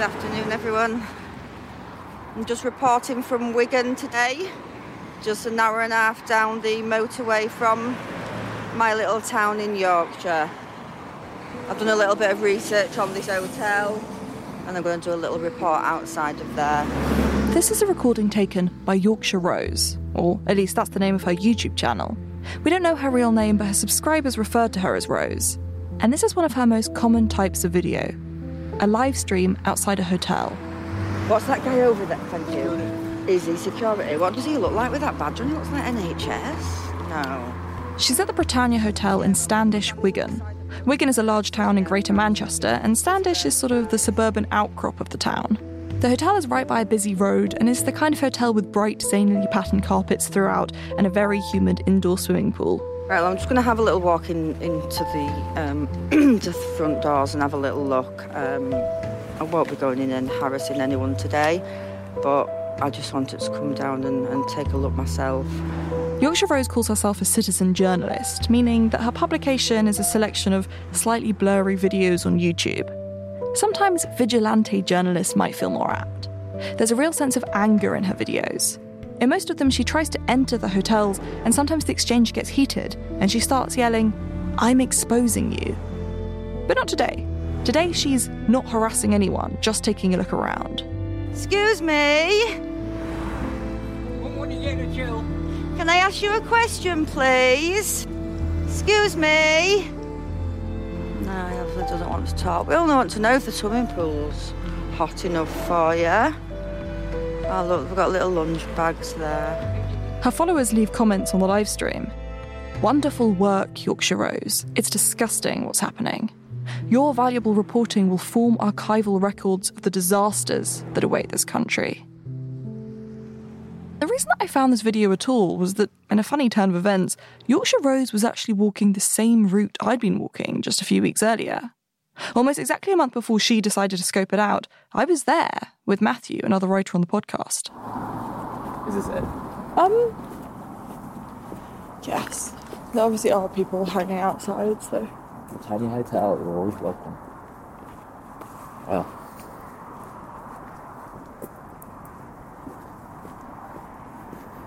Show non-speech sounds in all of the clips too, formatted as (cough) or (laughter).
Good afternoon, everyone. I'm just reporting from Wigan today, just an hour and a half down the motorway from my little town in Yorkshire. I've done a little bit of research on this hotel and I'm going to do a little report outside of there. This is a recording taken by Yorkshire Rose, or at least that's the name of her YouTube channel. We don't know her real name, but her subscribers refer to her as Rose. And this is one of her most common types of video a live stream outside a hotel. What's that guy over there? Thank you. Is he security? What does he look like with that badge on? He looks like NHS. No. She's at the Britannia Hotel in Standish, Wigan. Wigan is a large town in Greater Manchester, and Standish is sort of the suburban outcrop of the town. The hotel is right by a busy road and is the kind of hotel with bright, zanily patterned carpets throughout and a very humid indoor swimming pool. Right, well, I'm just going to have a little walk in, into the um, (clears throat) to the front doors and have a little look. Um, I won't be going in and harassing anyone today, but I just wanted to come down and, and take a look myself. Yorkshire Rose calls herself a citizen journalist, meaning that her publication is a selection of slightly blurry videos on YouTube. Sometimes vigilante journalists might feel more apt. There's a real sense of anger in her videos. In most of them, she tries to enter the hotels, and sometimes the exchange gets heated, and she starts yelling, I'm exposing you. But not today. Today, she's not harassing anyone, just taking a look around. Excuse me. Can I ask you a question, please? Excuse me. No, he obviously doesn't want to talk. We only want to know if the swimming pool's hot enough for you. Oh, look, we've got little lunch bags there. Her followers leave comments on the live stream. Wonderful work, Yorkshire Rose. It's disgusting what's happening. Your valuable reporting will form archival records of the disasters that await this country. The reason that I found this video at all was that, in a funny turn of events, Yorkshire Rose was actually walking the same route I'd been walking just a few weeks earlier. Almost exactly a month before she decided to scope it out, I was there with Matthew, another writer on the podcast. Is this it? Um, yes. There obviously are people hanging outside, so. Tiny hotel, you're always welcome. Well,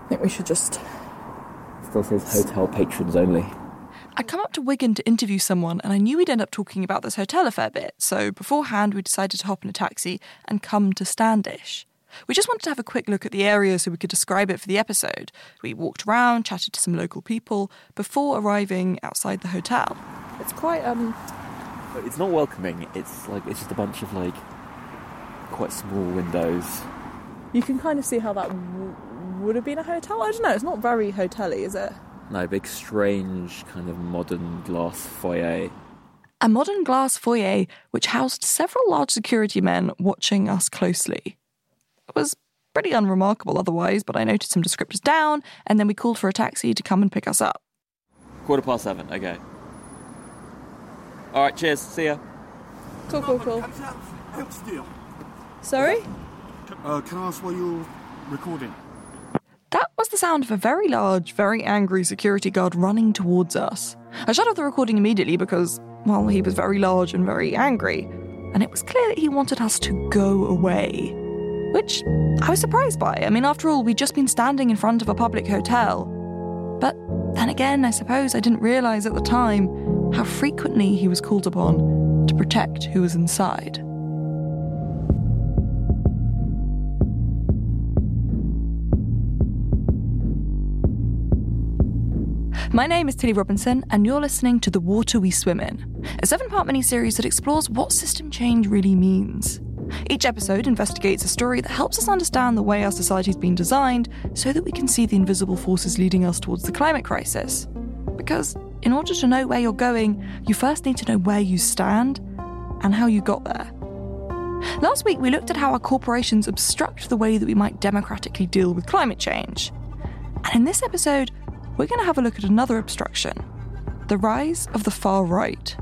I think we should just. still says hotel patrons only. I'd come up to Wigan to interview someone, and I knew we'd end up talking about this hotel a fair bit, so beforehand we decided to hop in a taxi and come to Standish. We just wanted to have a quick look at the area so we could describe it for the episode. We walked around, chatted to some local people before arriving outside the hotel. It's quite, um. It's not welcoming, it's like, it's just a bunch of like quite small windows. You can kind of see how that w- would have been a hotel. I don't know, it's not very hotel is it? No, big, strange, kind of modern glass foyer. A modern glass foyer which housed several large security men watching us closely. It was pretty unremarkable otherwise, but I noted some descriptors down, and then we called for a taxi to come and pick us up. Quarter past seven, okay. Alright, cheers, see ya. Cool, cool, cool. Sorry? Uh, can I ask why you're recording? Was the sound of a very large, very angry security guard running towards us. I shut off the recording immediately because, well, he was very large and very angry, and it was clear that he wanted us to go away. Which I was surprised by. I mean, after all, we'd just been standing in front of a public hotel. But then again, I suppose I didn't realise at the time how frequently he was called upon to protect who was inside. My name is Tilly Robinson, and you're listening to The Water We Swim In, a seven part mini-series that explores what system change really means. Each episode investigates a story that helps us understand the way our society's been designed so that we can see the invisible forces leading us towards the climate crisis. Because in order to know where you're going, you first need to know where you stand and how you got there. Last week, we looked at how our corporations obstruct the way that we might democratically deal with climate change. And in this episode, we're going to have a look at another obstruction the rise of the far right.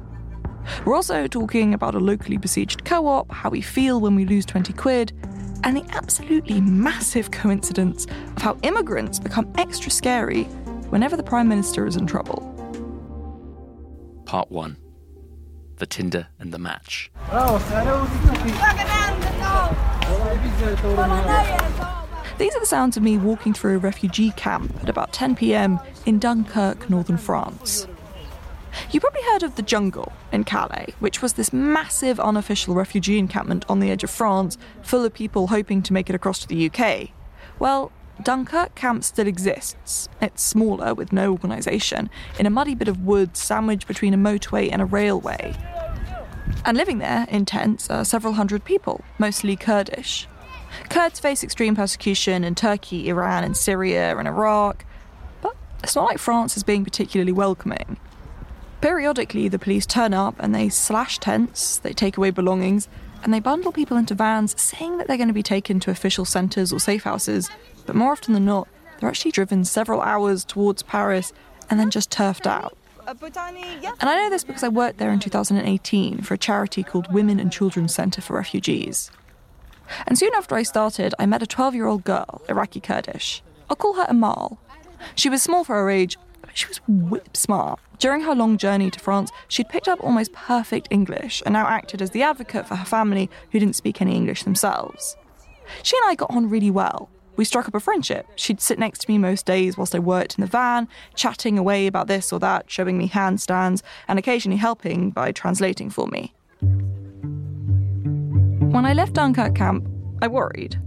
We're also talking about a locally besieged co op, how we feel when we lose 20 quid, and the absolutely massive coincidence of how immigrants become extra scary whenever the Prime Minister is in trouble. Part 1 the Tinder and the Match. These are the sounds of me walking through a refugee camp at about 10 pm in Dunkirk, northern France. You probably heard of the Jungle in Calais, which was this massive unofficial refugee encampment on the edge of France, full of people hoping to make it across to the UK. Well, Dunkirk camp still exists. It's smaller, with no organisation, in a muddy bit of woods sandwiched between a motorway and a railway. And living there, in tents, are several hundred people, mostly Kurdish. Kurds face extreme persecution in Turkey, Iran, and Syria and Iraq, but it's not like France is being particularly welcoming. Periodically, the police turn up and they slash tents, they take away belongings, and they bundle people into vans saying that they're going to be taken to official centres or safe houses, but more often than not, they're actually driven several hours towards Paris and then just turfed out. And I know this because I worked there in 2018 for a charity called Women and Children's Centre for Refugees. And soon after I started, I met a 12 year old girl, Iraqi Kurdish. I'll call her Amal. She was small for her age, but she was whip smart. During her long journey to France, she'd picked up almost perfect English and now acted as the advocate for her family who didn't speak any English themselves. She and I got on really well. We struck up a friendship. She'd sit next to me most days whilst I worked in the van, chatting away about this or that, showing me handstands, and occasionally helping by translating for me. When I left Dunkirk camp, I worried.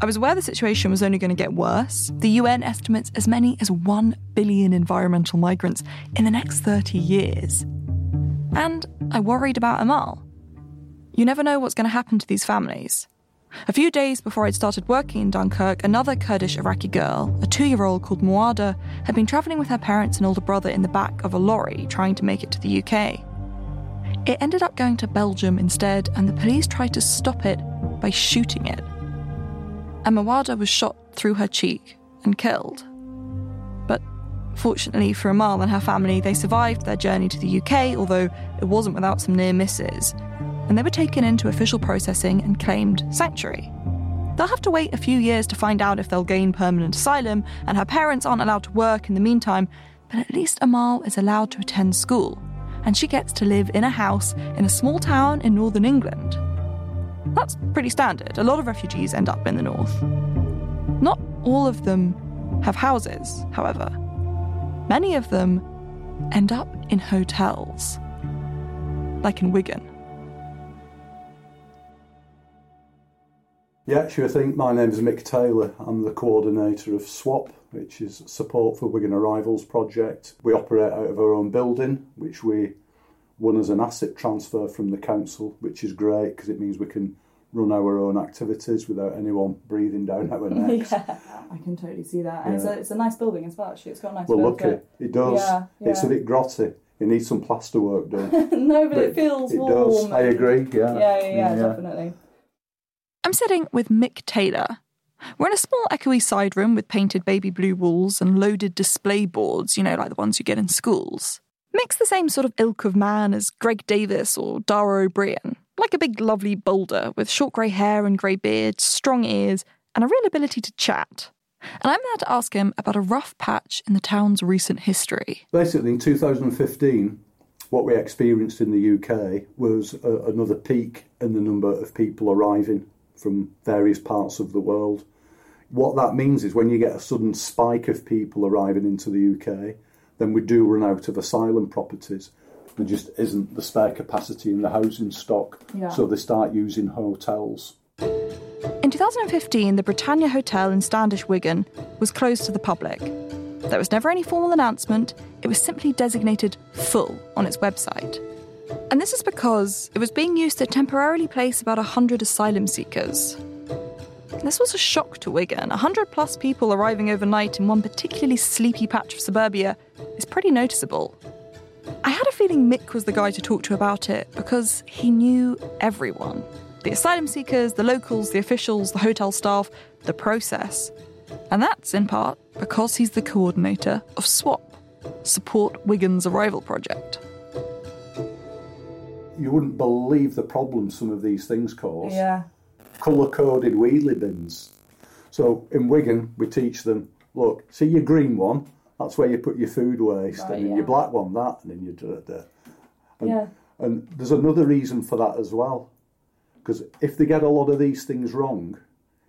I was aware the situation was only going to get worse. The UN estimates as many as 1 billion environmental migrants in the next 30 years. And I worried about Amal. You never know what's going to happen to these families. A few days before I'd started working in Dunkirk, another Kurdish Iraqi girl, a two year old called Mawda, had been travelling with her parents and older brother in the back of a lorry trying to make it to the UK. It ended up going to Belgium instead, and the police tried to stop it by shooting it. And Mawda was shot through her cheek and killed. But fortunately for Amal and her family, they survived their journey to the UK, although it wasn't without some near misses and they were taken into official processing and claimed sanctuary. They'll have to wait a few years to find out if they'll gain permanent asylum, and her parents aren't allowed to work in the meantime, but at least Amal is allowed to attend school, and she gets to live in a house in a small town in northern England. That's pretty standard. A lot of refugees end up in the north. Not all of them have houses, however. Many of them end up in hotels, like in Wigan. Yeah, sure thing. My name is Mick Taylor. I'm the coordinator of SWAP, which is Support for Wigan Arrivals project. We operate out of our own building, which we won as an asset transfer from the council, which is great because it means we can run our own activities without anyone breathing down our (laughs) necks. Yeah, I can totally see that. And it's, a, it's a nice building as well, actually. It's got a nice Well, feel look it. It does. Yeah, It's a bit grotty. It needs some plaster work done. (laughs) no, but, But it feels it warm. does. I and- agree. Yeah. Yeah, yeah, yeah, definitely. I'm sitting with Mick Taylor. We're in a small echoey side room with painted baby blue walls and loaded display boards, you know, like the ones you get in schools. Mick's the same sort of ilk of man as Greg Davies or Dara Ó Briain, like a big lovely boulder with short grey hair and grey beard, strong ears, and a real ability to chat. And I'm there to ask him about a rough patch in the town's recent history. Basically, in 2015, what we experienced in the UK was a, another peak in the number of people arriving from various parts of the world. What that means is when you get a sudden spike of people arriving into the UK, then we do run out of asylum properties. There just isn't the spare capacity in the housing stock, Yeah. so they start using hotels. In 2015, the Britannia Hotel in Standish, Wigan, was closed to the public. There was never any formal announcement, it was simply designated full on its website. And this is because it was being used to temporarily place about 100 asylum seekers. This was a shock to Wigan. 100 plus people arriving overnight in one particularly sleepy patch of suburbia is pretty noticeable. I had a feeling Mick was the guy to talk to about it because he knew everyone the asylum seekers, the locals, the officials, the hotel staff, the process. And that's in part because he's the coordinator of SWAP, Support Wigan's Arrival Project. You wouldn't believe the problems some of these things cause. Yeah. colour coded wheelie bins. So in Wigan, we teach them look, see your green one, that's where you put your food waste, Right, and in yeah. your black one, that, and then you da da. And, Yeah. And there's another reason for that as well. Because if they get a lot of these things wrong,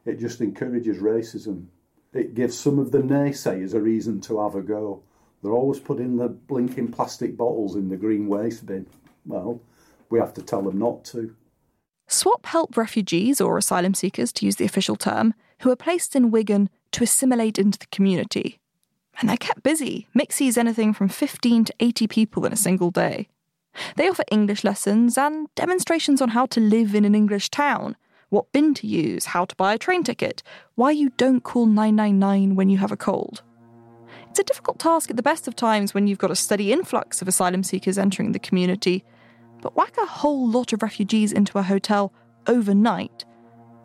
it just encourages racism. It gives some of the naysayers a reason to have a go. They're always putting the blinking plastic bottles in the green waste bin. Well, we have to tell them not to. SWAP help refugees, or asylum seekers to use the official term, who are placed in Wigan to assimilate into the community. And they're kept busy. Mick sees anything from 15 to 80 people in a single day. They offer English lessons and demonstrations on how to live in an English town, what bin to use, how to buy a train ticket, why you don't call 999 when you have a cold. It's a difficult task at the best of times when you've got a steady influx of asylum seekers entering the community, but whack a whole lot of refugees into a hotel overnight,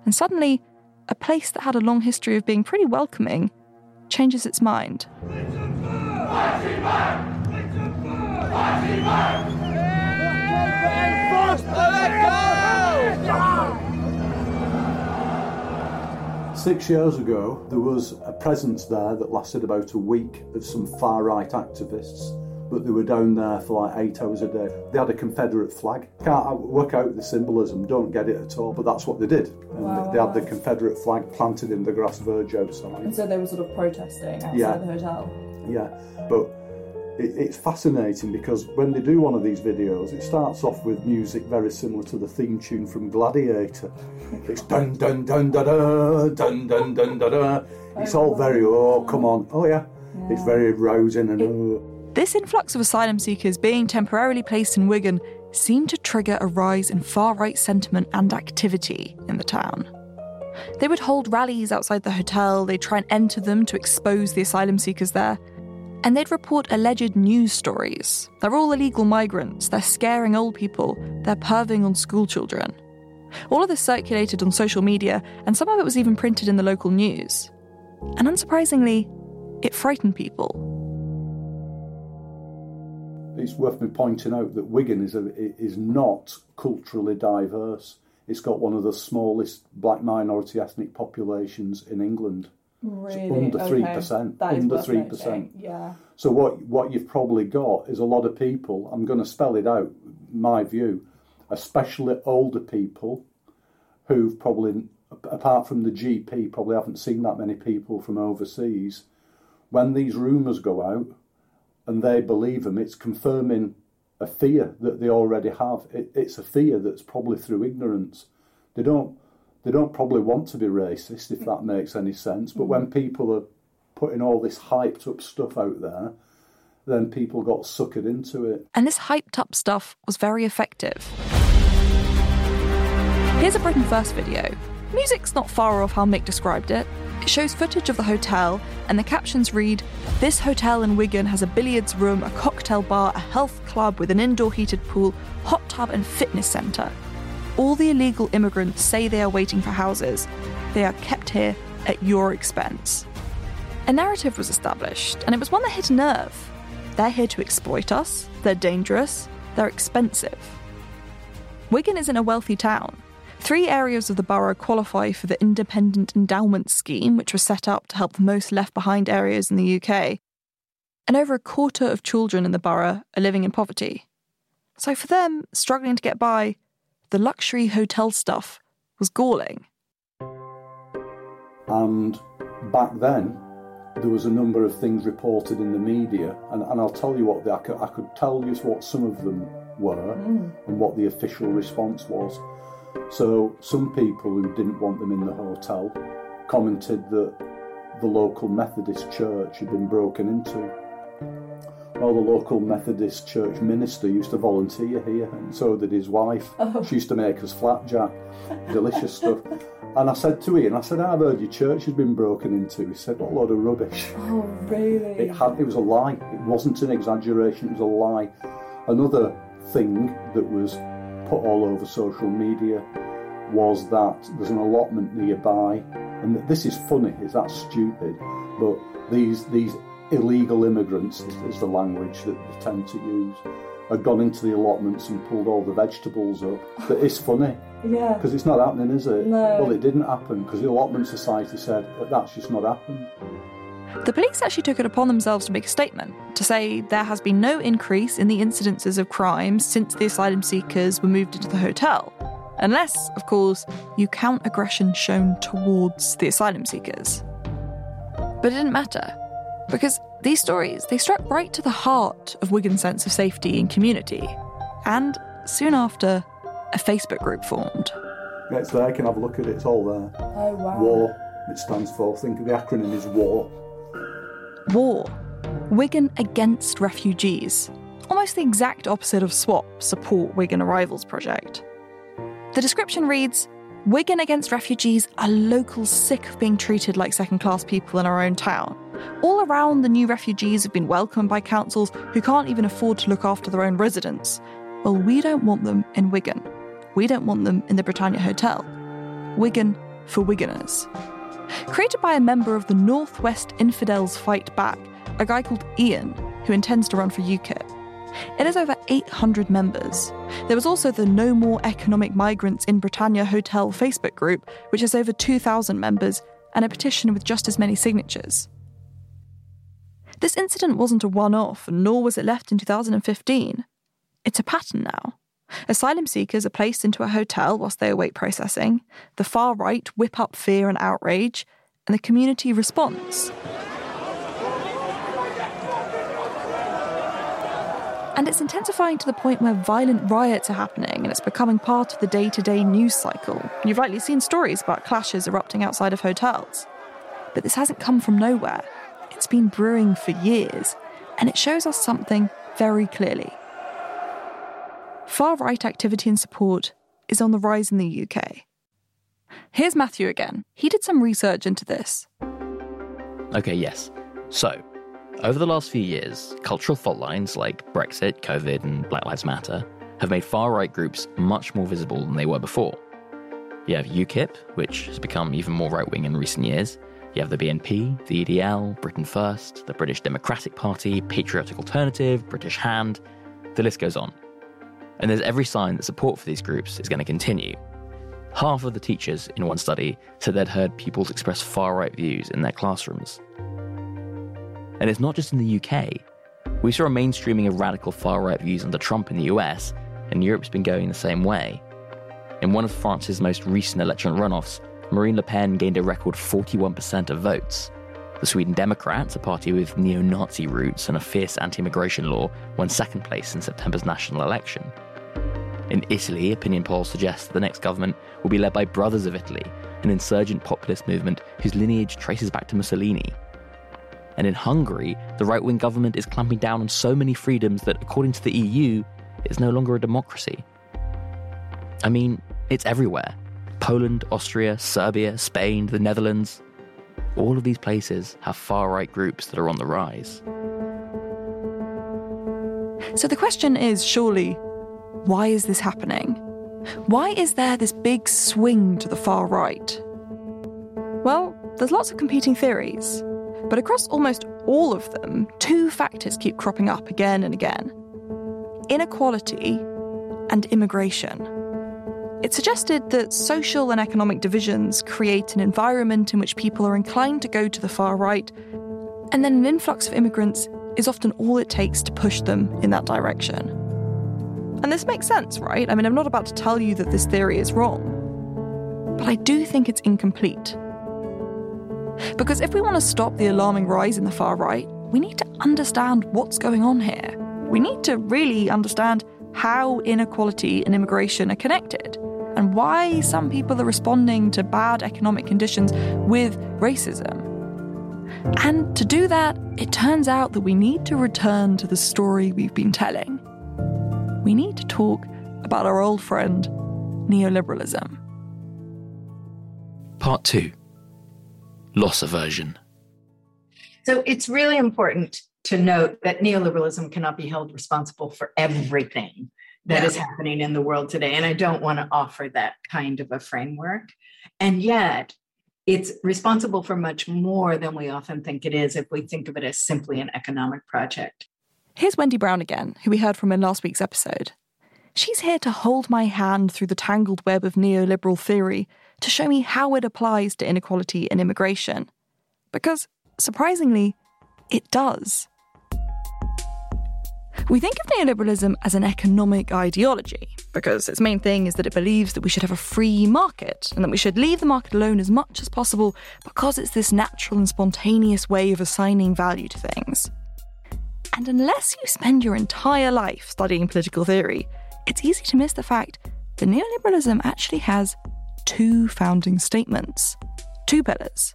and suddenly, a place that had a long history of being pretty welcoming changes its mind. Six years ago, there was a presence there that lasted about a week of some far right activists, but they were down there for like eight hours a day. They had a Confederate flag. Can't uh, work out the symbolism, don't get it at all, but that's what they did. And Wow, they had the. Confederate flag planted in the grass verge outside. And so they were sort of protesting outside Yeah. the hotel. Yeah, but it, it's fascinating because when they do one of these videos, it starts off with music very similar to the theme tune from Gladiator. (laughs) It's dun dun dun da da dun dun dun da da. It's all very oh come on oh yeah, it's very rousing and oh. This influx of asylum seekers being temporarily placed in Wigan seemed to trigger a rise in far right sentiment and activity in the town. They would hold rallies outside the hotel, they'd try and enter them to expose the asylum seekers there, and they'd report alleged news stories. They're all illegal migrants, they're scaring old people, they're perving on school children. All of this circulated on social media, and some of it was even printed in the local news. And unsurprisingly, it frightened people. It's worth me pointing out that Wigan is a, is not culturally diverse. It's got one of the smallest black minority ethnic populations in England. Really? under Okay. 3%, under 3%. Yeah. So what what you've probably got is a lot of people. I'm going to spell it out. My view, especially older people, who've probably, apart from the GP, probably haven't seen that many people from overseas. When these rumours go out, and they believe them, it's confirming a fear that they already have. It, it's a fear that's probably through ignorance. They don't they don't probably want to be racist, if that makes any sense. But when mm-hmm. people are putting all this hyped up stuff out there, then people got suckered into it. And this hyped up stuff was very effective. Here's a Britain First video. Music's not far off how Mick described it. It shows footage of the hotel, and the captions read This hotel in Wigan has a billiards room, a cocktail bar, a health club with an indoor heated pool, hot tub, and fitness centre. All the illegal immigrants say they are waiting for houses. They are kept here at your expense. A narrative was established, and it was one that hit a nerve. They're here to exploit us, they're dangerous, they're expensive. Wigan isn't a wealthy town. Three areas of the borough qualify for the Independent Endowment Scheme, which was set up to help the most left behind areas in the UK. And over a quarter of children in the borough are living in poverty. So for them, struggling to get by, the luxury hotel stuff was galling. And back then, there was a number of things reported in the media, and, and I'll tell you what they, I, could, I could tell you what some of them were mm. and what the official response was. So, some people who didn't want them in the hotel commented that the local Methodist church had been broken into. Well, the local Methodist church minister used to volunteer here, and so did his wife. Oh. She used to make us flapjack, delicious stuff. (laughs) And I said to Ian, I said, I've heard your church has been broken into. He said, what a load of rubbish. Oh, really? It had, it was a lie. It wasn't an exaggeration. It was a lie. Another thing that was put all over social media was that there's an allotment nearby, and that this is funny. Is that stupid? But these these illegal immigrants is, is the language that they tend to use. Had gone into the allotments and pulled all the vegetables up. But it's funny yeah. because it's not happening, is it? No. Well, it didn't happen because the allotment society said that that's just not happened. The police actually took it upon themselves to make a statement to say there has been no increase in the incidences of crime since the asylum seekers were moved into the hotel. Unless, of course, you count aggression shown towards the asylum seekers. But it didn't matter, because these stories, they struck right to the heart of Wigan's sense of safety and community. And soon after, a Facebook group formed. It's there, you can have a look at it, it's all there. Oh wow. War, it stands for, think the acronym is WAR. War. Wigan against refugees. Almost the exact opposite of SWAP, Support Wigan Arrivals Project. The description reads Wigan against refugees are locals sick of being treated like second class people in our own town. All around, the new refugees have been welcomed by councils who can't even afford to look after their own residents. Well, we don't want them in Wigan. We don't want them in the Britannia Hotel. Wigan for Wiganers. Created by a member of the Northwest Infidels Fight Back, a guy called Ian, who intends to run for UKIP. It has over 800 members. There was also the No More Economic Migrants in Britannia Hotel Facebook group, which has over 2,000 members, and a petition with just as many signatures. This incident wasn't a one off, nor was it left in 2015. It's a pattern now. Asylum seekers are placed into a hotel whilst they await processing. The far right whip up fear and outrage, and the community responds. And it's intensifying to the point where violent riots are happening and it's becoming part of the day to day news cycle. You've likely seen stories about clashes erupting outside of hotels. But this hasn't come from nowhere. It's been brewing for years, and it shows us something very clearly. Far right activity and support is on the rise in the UK. Here's Matthew again. He did some research into this. Okay, yes. So, over the last few years, cultural fault lines like Brexit, COVID, and Black Lives Matter have made far right groups much more visible than they were before. You have UKIP, which has become even more right wing in recent years. You have the BNP, the EDL, Britain First, the British Democratic Party, Patriotic Alternative, British Hand. The list goes on. And there's every sign that support for these groups is going to continue. Half of the teachers in one study said they'd heard pupils express far right views in their classrooms. And it's not just in the UK. We saw a mainstreaming of radical far right views under Trump in the US, and Europe's been going the same way. In one of France's most recent election runoffs, Marine Le Pen gained a record 41% of votes. The Sweden Democrats, a party with neo Nazi roots and a fierce anti immigration law, won second place in September's national election. In Italy, opinion polls suggest that the next government will be led by Brothers of Italy, an insurgent populist movement whose lineage traces back to Mussolini. And in Hungary, the right wing government is clamping down on so many freedoms that, according to the EU, it's no longer a democracy. I mean, it's everywhere Poland, Austria, Serbia, Spain, the Netherlands. All of these places have far right groups that are on the rise. So the question is surely, why is this happening? Why is there this big swing to the far right? Well, there's lots of competing theories, but across almost all of them, two factors keep cropping up again and again inequality and immigration. It suggested that social and economic divisions create an environment in which people are inclined to go to the far right, and then an influx of immigrants is often all it takes to push them in that direction. And this makes sense, right? I mean, I'm not about to tell you that this theory is wrong, but I do think it's incomplete. Because if we want to stop the alarming rise in the far right, we need to understand what's going on here. We need to really understand how inequality and immigration are connected and why some people are responding to bad economic conditions with racism. And to do that, it turns out that we need to return to the story we've been telling. We need to talk about our old friend, neoliberalism. Part 2 Loss Aversion. So it's really important to note that neoliberalism cannot be held responsible for everything that is happening in the world today. And I don't want to offer that kind of a framework. And yet, it's responsible for much more than we often think it is if we think of it as simply an economic project. Here's Wendy Brown again, who we heard from in last week's episode. She's here to hold my hand through the tangled web of neoliberal theory to show me how it applies to inequality and immigration. Because surprisingly, it does. We think of neoliberalism as an economic ideology because its main thing is that it believes that we should have a free market and that we should leave the market alone as much as possible because it's this natural and spontaneous way of assigning value to things. And unless you spend your entire life studying political theory, it's easy to miss the fact that neoliberalism actually has two founding statements, two pillars.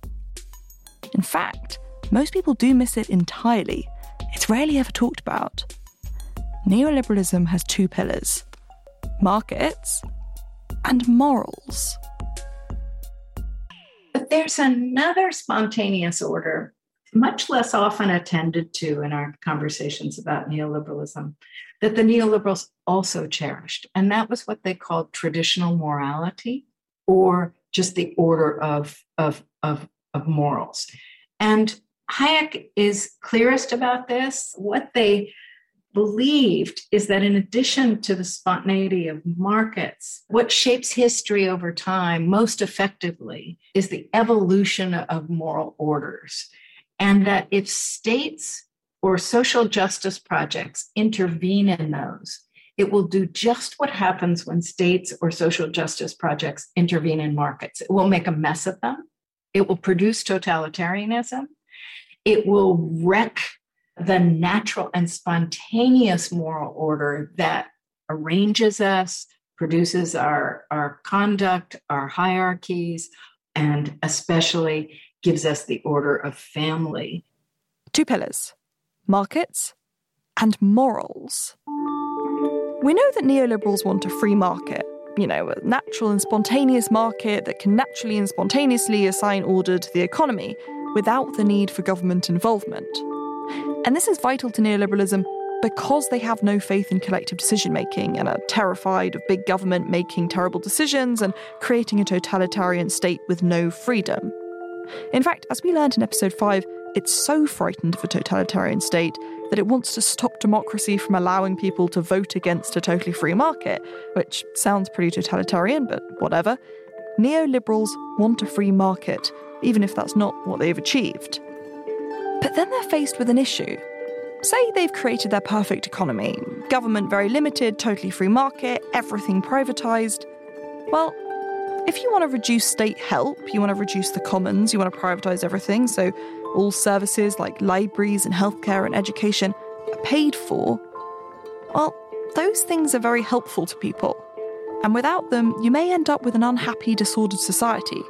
In fact, most people do miss it entirely. It's rarely ever talked about neoliberalism has two pillars markets and morals. But there's another spontaneous order, much less often attended to in our conversations about neoliberalism, that the neoliberals also cherished. And that was what they called traditional morality or just the order of, of, of, of morals. And Hayek is clearest about this. What they believed is that in addition to the spontaneity of markets, what shapes history over time most effectively is the evolution of moral orders. And that if states or social justice projects intervene in those, it will do just what happens when states or social justice projects intervene in markets. It will make a mess of them. It will produce totalitarianism. It will wreck the natural and spontaneous moral order that arranges us, produces our, our conduct, our hierarchies, and especially gives us the order of family. Two pillars markets and morals. We know that neoliberals want a free market, you know, a natural and spontaneous market that can naturally and spontaneously assign order to the economy without the need for government involvement. And this is vital to neoliberalism because they have no faith in collective decision making and are terrified of big government making terrible decisions and creating a totalitarian state with no freedom. In fact, as we learned in episode 5, it's so frightened of a totalitarian state that it wants to stop democracy from allowing people to vote against a totally free market, which sounds pretty totalitarian, but whatever. Neoliberals want a free market, even if that's not what they've achieved. But then they're faced with an issue. Say they've created their perfect economy government very limited, totally free market, everything privatised. Well, if you want to reduce state help, you want to reduce the commons, you want to privatise everything, so all services like libraries and healthcare and education are paid for, well, those things are very helpful to people. And without them, you may end up with an unhappy, disordered society,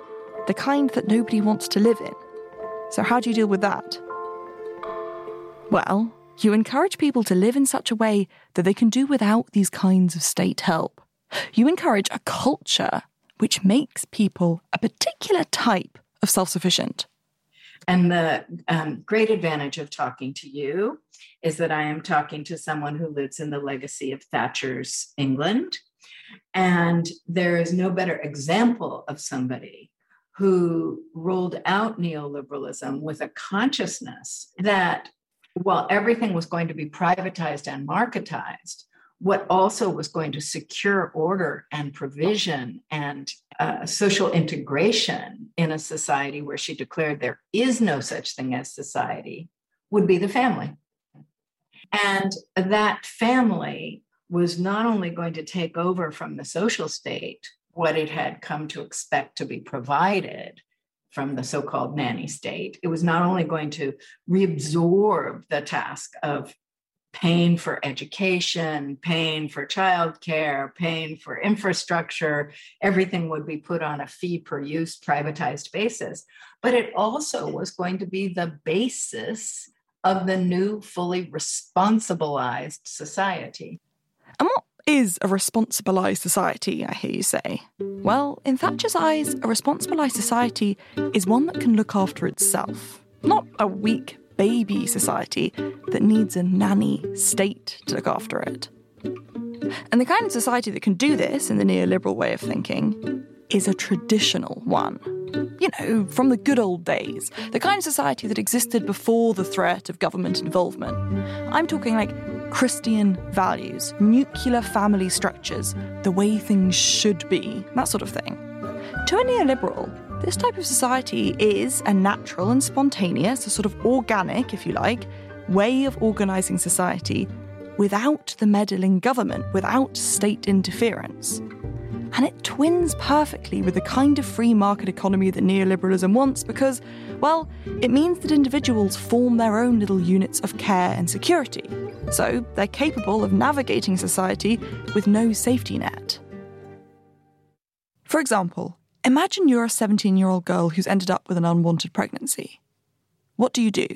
the kind that nobody wants to live in. So, how do you deal with that? Well, you encourage people to live in such a way that they can do without these kinds of state help. You encourage a culture which makes people a particular type of self sufficient. And the um, great advantage of talking to you is that I am talking to someone who lives in the legacy of Thatcher's England. And there is no better example of somebody who rolled out neoliberalism with a consciousness that while everything was going to be privatized and marketized, what also was going to secure order and provision and uh, social integration in a society where she declared there is no such thing as society would be the family. And that family was not only going to take over from the social state what it had come to expect to be provided, from the so called nanny state. It was not only going to reabsorb the task of paying for education, paying for childcare, paying for infrastructure, everything would be put on a fee per use privatized basis. But it also was going to be the basis of the new, fully responsibilized society. And what is a responsibilised society, I hear you say? Well, in Thatcher's eyes, a responsibilised society is one that can look after itself, not a weak baby society that needs a nanny state to look after it. And the kind of society that can do this, in the neoliberal way of thinking, is a traditional one. You know, from the good old days, the kind of society that existed before the threat of government involvement. I'm talking like Christian values, nuclear family structures, the way things should be, that sort of thing. To a neoliberal, This type of society is a natural and spontaneous, a sort of organic, if you like, way of organising society without the meddling government, without state interference. And it twins perfectly with the kind of free market economy that neoliberalism wants because, well, it means that individuals form their own little units of care and security. So they're capable of navigating society with no safety net. For example, imagine you're a 17 year old girl who's ended up with an unwanted pregnancy. What do you do?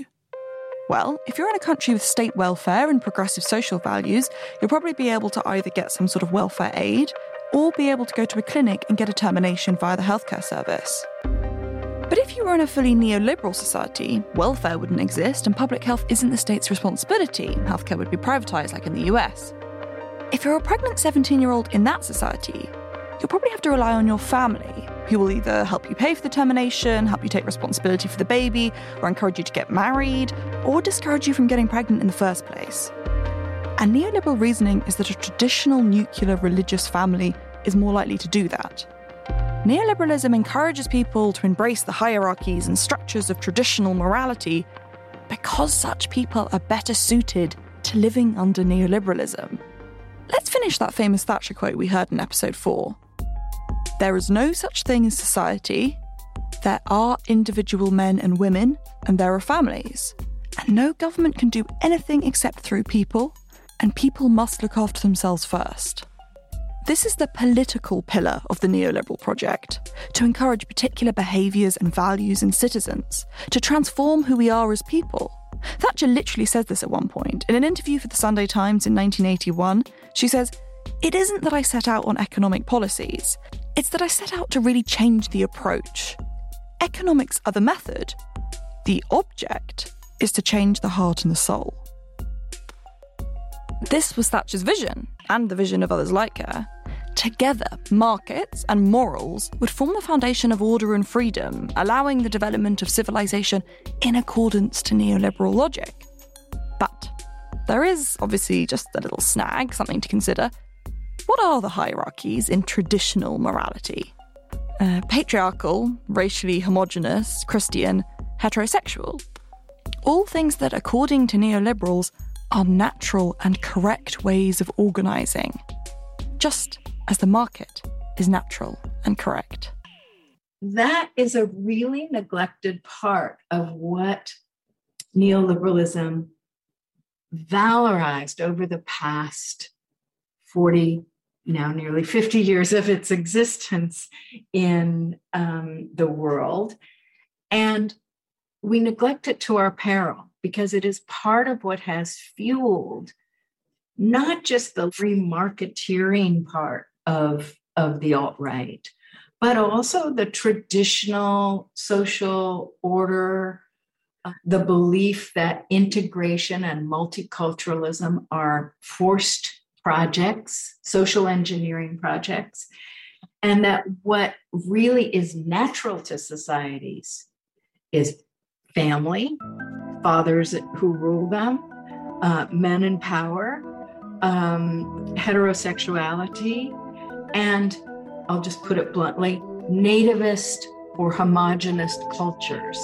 Well, if you're in a country with state welfare and progressive social values, you'll probably be able to either get some sort of welfare aid or be able to go to a clinic and get a termination via the healthcare service. But if you were in a fully neoliberal society, welfare wouldn't exist and public health isn't the state's responsibility. Healthcare would be privatised, like in the US. If you're a pregnant 17 year old in that society, you'll probably have to rely on your family, who will either help you pay for the termination, help you take responsibility for the baby, or encourage you to get married, or discourage you from getting pregnant in the first place. And neoliberal reasoning is that a traditional nuclear religious family is more likely to do that. Neoliberalism encourages people to embrace the hierarchies and structures of traditional morality because such people are better suited to living under neoliberalism. Let's finish that famous Thatcher quote we heard in episode 4. There is no such thing as society. There are individual men and women, and there are families. And no government can do anything except through people, and people must look after themselves first. This is the political pillar of the neoliberal project to encourage particular behaviours and values in citizens, to transform who we are as people. Thatcher literally says this at one point. In an interview for the Sunday Times in 1981, she says, It isn't that I set out on economic policies, it's that I set out to really change the approach. Economics are the method, the object is to change the heart and the soul. This was Thatcher's vision, and the vision of others like her. Together, markets and morals would form the foundation of order and freedom, allowing the development of civilization in accordance to neoliberal logic. But there is obviously just a little snag, something to consider. What are the hierarchies in traditional morality? Uh, patriarchal, racially homogenous, Christian, heterosexual. All things that, according to neoliberals, are natural and correct ways of organising, just as the market is natural and correct. That is a really neglected part of what neoliberalism valorized over the past 40, now nearly 50 years of its existence in um, the world. And we neglect it to our peril because it is part of what has fueled not just the remarketeering part of, of the alt right, but also the traditional social order, uh, the belief that integration and multiculturalism are forced projects, social engineering projects, and that what really is natural to societies is family, fathers who rule them, uh, men in power, um, heterosexuality, and I'll just put it bluntly nativist or homogenist cultures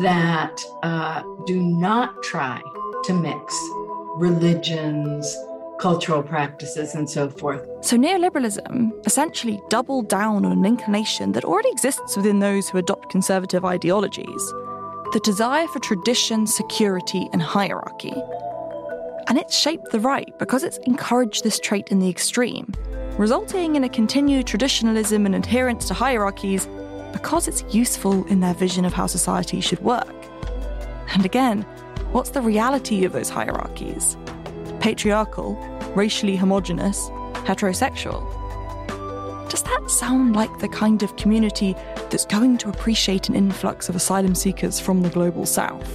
that uh, do not try to mix religions, cultural practices, and so forth. So, neoliberalism essentially doubled down on an inclination that already exists within those who adopt conservative ideologies the desire for tradition, security, and hierarchy. And it's shaped the right because it's encouraged this trait in the extreme, resulting in a continued traditionalism and adherence to hierarchies because it's useful in their vision of how society should work. And again, what's the reality of those hierarchies? Patriarchal, racially homogenous, heterosexual. Does that sound like the kind of community that's going to appreciate an influx of asylum seekers from the global south.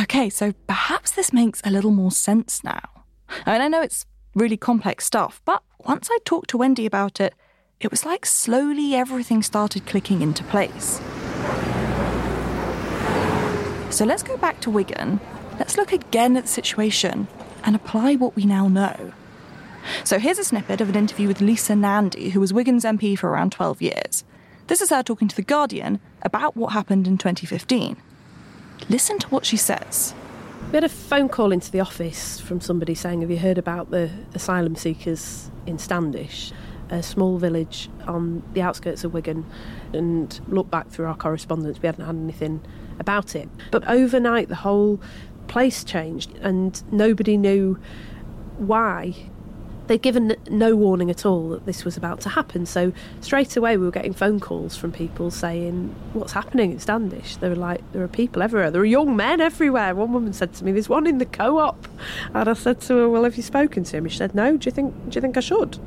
Okay, so perhaps this makes a little more sense now. I mean, I know it's really complex stuff, but once I talked to Wendy about it, it was like slowly everything started clicking into place. So let's go back to Wigan. Let's look again at the situation and apply what we now know. So here's a snippet of an interview with Lisa Nandy, who was Wigan's MP for around 12 years. This is her talking to The Guardian about what happened in 2015. Listen to what she says. We had a phone call into the office from somebody saying, Have you heard about the asylum seekers in Standish, a small village on the outskirts of Wigan? And looked back through our correspondence, we hadn't had anything about it. But overnight, the whole place changed, and nobody knew why. They'd given no warning at all that this was about to happen. So straight away, we were getting phone calls from people saying, "What's happening in Standish?" They were like, "There are people everywhere. There are young men everywhere." One woman said to me, "There's one in the co-op," and I said to her, "Well, have you spoken to him?" She said, "No. Do you think? Do you think I should?"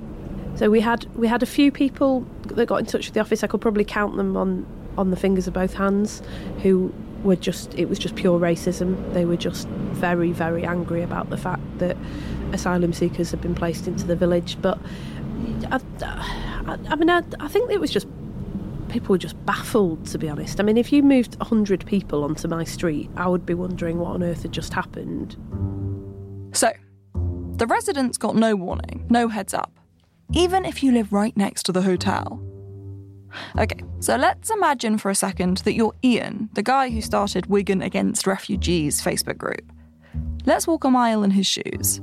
So we had we had a few people that got in touch with the office. I could probably count them on on the fingers of both hands, who were just it was just pure racism. They were just very very angry about the fact that asylum seekers had been placed into the village. But I, I, I mean, I, I think it was just people were just baffled, to be honest. I mean, if you moved 100 people onto my street, I would be wondering what on earth had just happened. So, the residents got no warning, no heads up, even if you live right next to the hotel. Okay, so let's imagine for a second that you're Ian, the guy who started Wigan Against Refugees Facebook group. Let's walk a mile in his shoes.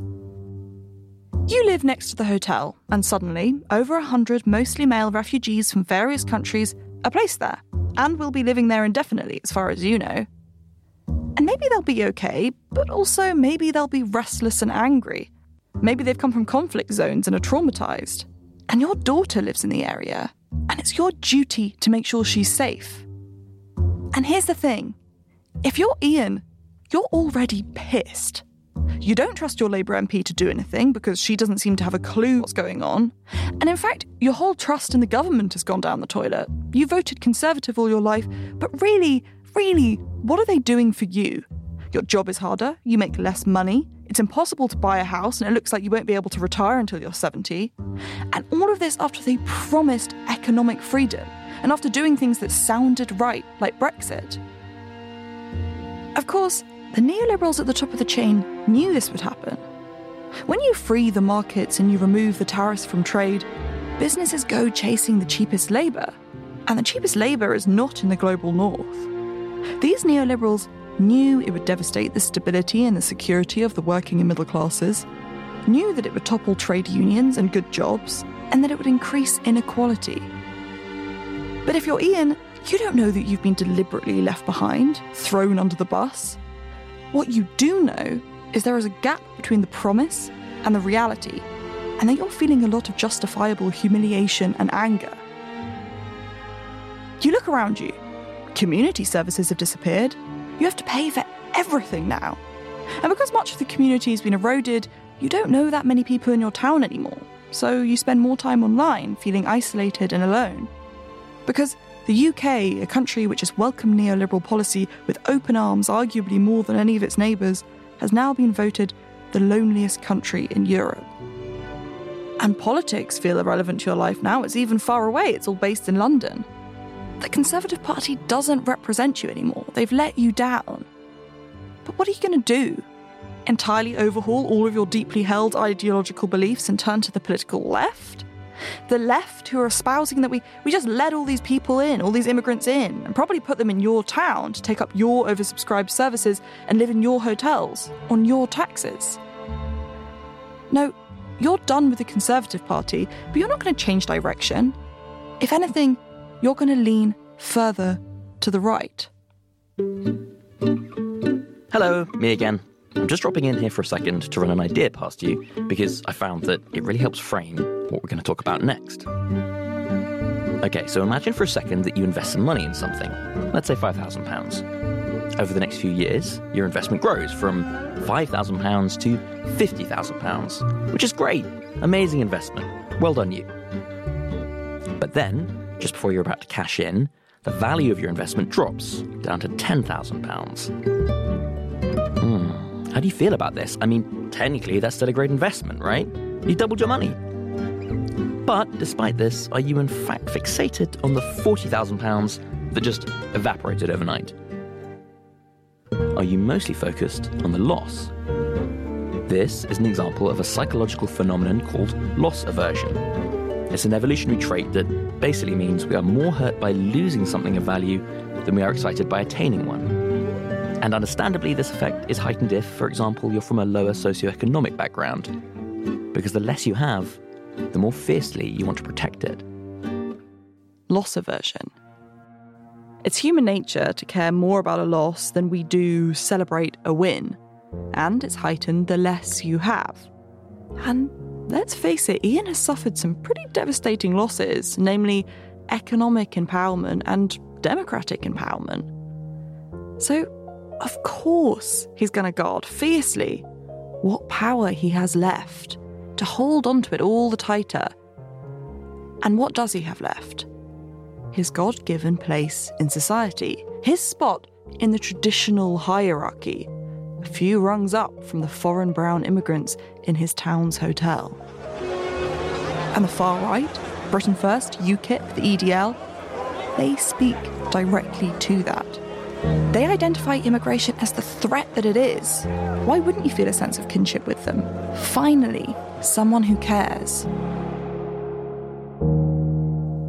You live next to the hotel, and suddenly, over a hundred mostly male refugees from various countries are placed there, and will be living there indefinitely, as far as you know. And maybe they'll be okay, but also maybe they'll be restless and angry. Maybe they've come from conflict zones and are traumatized. And your daughter lives in the area, and it's your duty to make sure she's safe. And here's the thing if you're Ian, you're already pissed. You don't trust your Labour MP to do anything because she doesn't seem to have a clue what's going on. And in fact, your whole trust in the government has gone down the toilet. You voted Conservative all your life, but really, really, what are they doing for you? Your job is harder, you make less money, it's impossible to buy a house, and it looks like you won't be able to retire until you're 70. And all of this after they promised economic freedom and after doing things that sounded right, like Brexit. Of course, the neoliberals at the top of the chain knew this would happen. When you free the markets and you remove the tariffs from trade, businesses go chasing the cheapest labour. And the cheapest labour is not in the global north. These neoliberals knew it would devastate the stability and the security of the working and middle classes, knew that it would topple trade unions and good jobs, and that it would increase inequality. But if you're Ian, you don't know that you've been deliberately left behind, thrown under the bus. What you do know is there is a gap between the promise and the reality, and that you're feeling a lot of justifiable humiliation and anger. You look around you. Community services have disappeared. You have to pay for everything now. And because much of the community has been eroded, you don't know that many people in your town anymore. So you spend more time online, feeling isolated and alone. Because the UK, a country which has welcomed neoliberal policy with open arms, arguably more than any of its neighbours, has now been voted the loneliest country in Europe. And politics feel irrelevant to your life now. It's even far away, it's all based in London. The Conservative Party doesn't represent you anymore. They've let you down. But what are you going to do? Entirely overhaul all of your deeply held ideological beliefs and turn to the political left? The left who are espousing that we, we just let all these people in, all these immigrants in, and probably put them in your town to take up your oversubscribed services and live in your hotels on your taxes. No, you're done with the Conservative Party, but you're not going to change direction. If anything, you're going to lean further to the right. Hello, me again. I'm just dropping in here for a second to run an idea past you because I found that it really helps frame what we're going to talk about next. Okay, so imagine for a second that you invest some money in something, let's say £5,000. Over the next few years, your investment grows from £5,000 to £50,000, which is great. Amazing investment. Well done, you. But then, just before you're about to cash in, the value of your investment drops down to £10,000. Hmm. How do you feel about this? I mean, technically, that's still a great investment, right? You doubled your money. But despite this, are you in fact fixated on the £40,000 that just evaporated overnight? Are you mostly focused on the loss? This is an example of a psychological phenomenon called loss aversion. It's an evolutionary trait that basically means we are more hurt by losing something of value than we are excited by attaining one. And understandably, this effect is heightened if, for example, you're from a lower socioeconomic background. Because the less you have, the more fiercely you want to protect it. Loss aversion. It's human nature to care more about a loss than we do celebrate a win. And it's heightened the less you have. And let's face it, Ian has suffered some pretty devastating losses, namely economic empowerment and democratic empowerment. So, of course, he's going to guard fiercely what power he has left to hold onto it all the tighter. And what does he have left? His God given place in society, his spot in the traditional hierarchy, a few rungs up from the foreign brown immigrants in his town's hotel. And the far right, Britain First, UKIP, the EDL, they speak directly to that. They identify immigration as the threat that it is. Why wouldn't you feel a sense of kinship with them? Finally, someone who cares.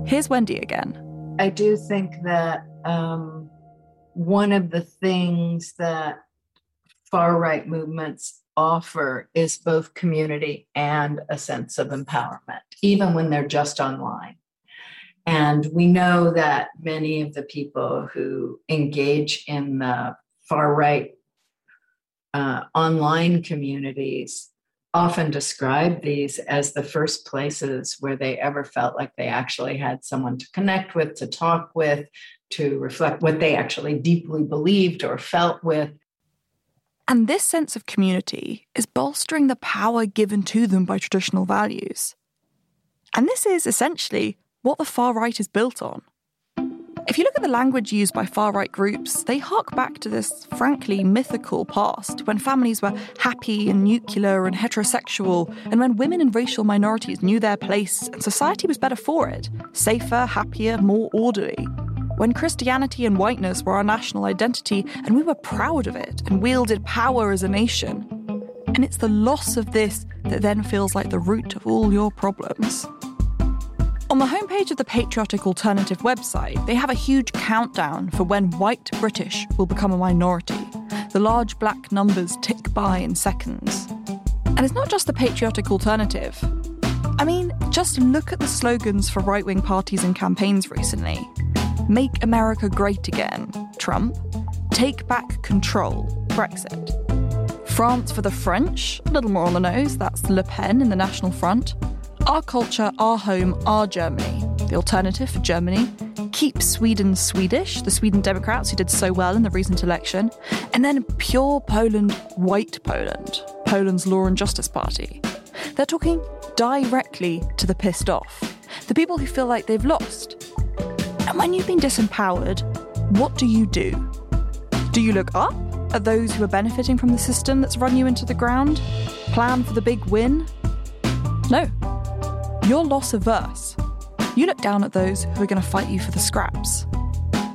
Here's Wendy again. I do think that um, one of the things that far right movements offer is both community and a sense of empowerment, even when they're just online. And we know that many of the people who engage in the far right uh, online communities often describe these as the first places where they ever felt like they actually had someone to connect with, to talk with, to reflect what they actually deeply believed or felt with. And this sense of community is bolstering the power given to them by traditional values. And this is essentially what the far right is built on. If you look at the language used by far right groups, they hark back to this frankly mythical past when families were happy and nuclear and heterosexual, and when women and racial minorities knew their place and society was better for it safer, happier, more orderly. When Christianity and whiteness were our national identity and we were proud of it and wielded power as a nation. And it's the loss of this that then feels like the root of all your problems. On the homepage of the Patriotic Alternative website, they have a huge countdown for when white British will become a minority. The large black numbers tick by in seconds. And it's not just the Patriotic Alternative. I mean, just look at the slogans for right wing parties and campaigns recently Make America Great Again, Trump. Take Back Control, Brexit. France for the French, a little more on the nose, that's Le Pen in the National Front. Our culture, our home, our Germany. The alternative for Germany. Keep Sweden Swedish, the Sweden Democrats who did so well in the recent election. And then pure Poland, white Poland, Poland's Law and Justice Party. They're talking directly to the pissed off, the people who feel like they've lost. And when you've been disempowered, what do you do? Do you look up at those who are benefiting from the system that's run you into the ground? Plan for the big win? No, you're loss averse. You look down at those who are going to fight you for the scraps,